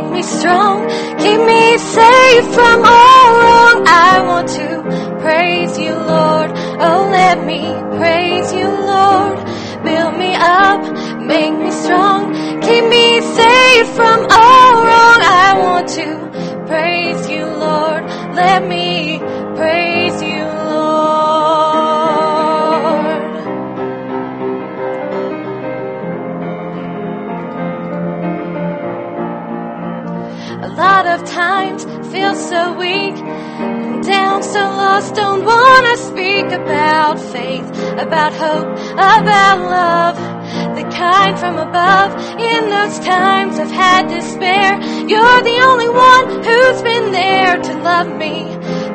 make me strong, keep me safe from all wrong. I want to praise you, Lord. Oh, let me praise you, Lord. Build me up, make me strong, keep me safe from all wrong. I want to praise you, Lord. Let me of times feel so weak, and down, so lost, don't wanna speak about faith, about hope, about love, the kind from above. In those times I've had despair, you're the only one who's been there to love me,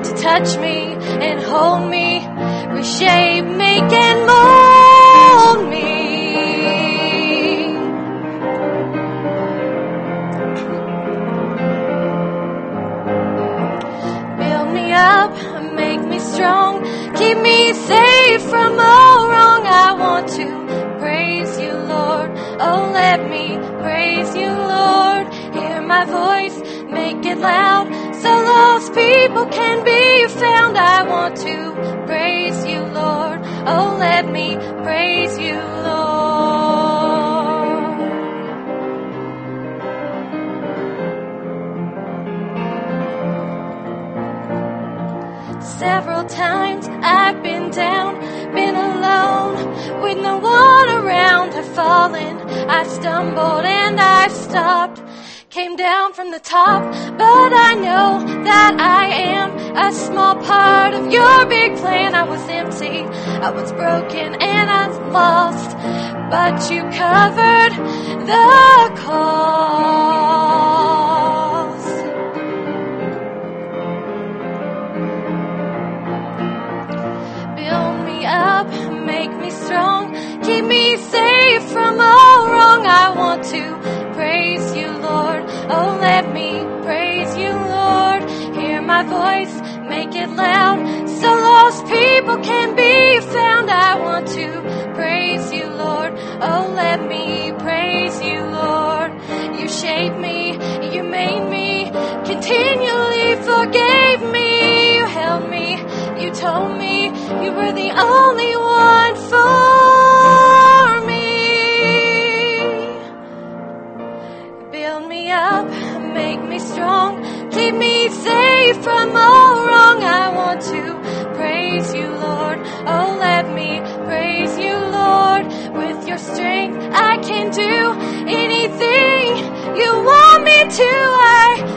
to touch me and hold me, keep me safe from all wrong. I want to praise you, Lord. Oh, let me praise you, Lord. Hear my voice, make it loud, so lost people can be Several times I've been down, been alone, with no one around. I've fallen, I've stumbled, and I've stopped. Came down from the top, but I know that I am a small part of your big plan. I was empty, I was broken, and I was lost, but you covered the cost. Keep me safe from all wrong. I want to praise you, Lord. Oh, let me praise you, Lord. Hear my voice, make it loud, so lost people can be found. I want to praise you, Lord. Oh, let me praise you, Lord. You shaped me, you made me, continually forgave me, from all wrong. I want to praise you, Lord. Oh, let me praise you, Lord. With your strength, I can do anything you want me to. I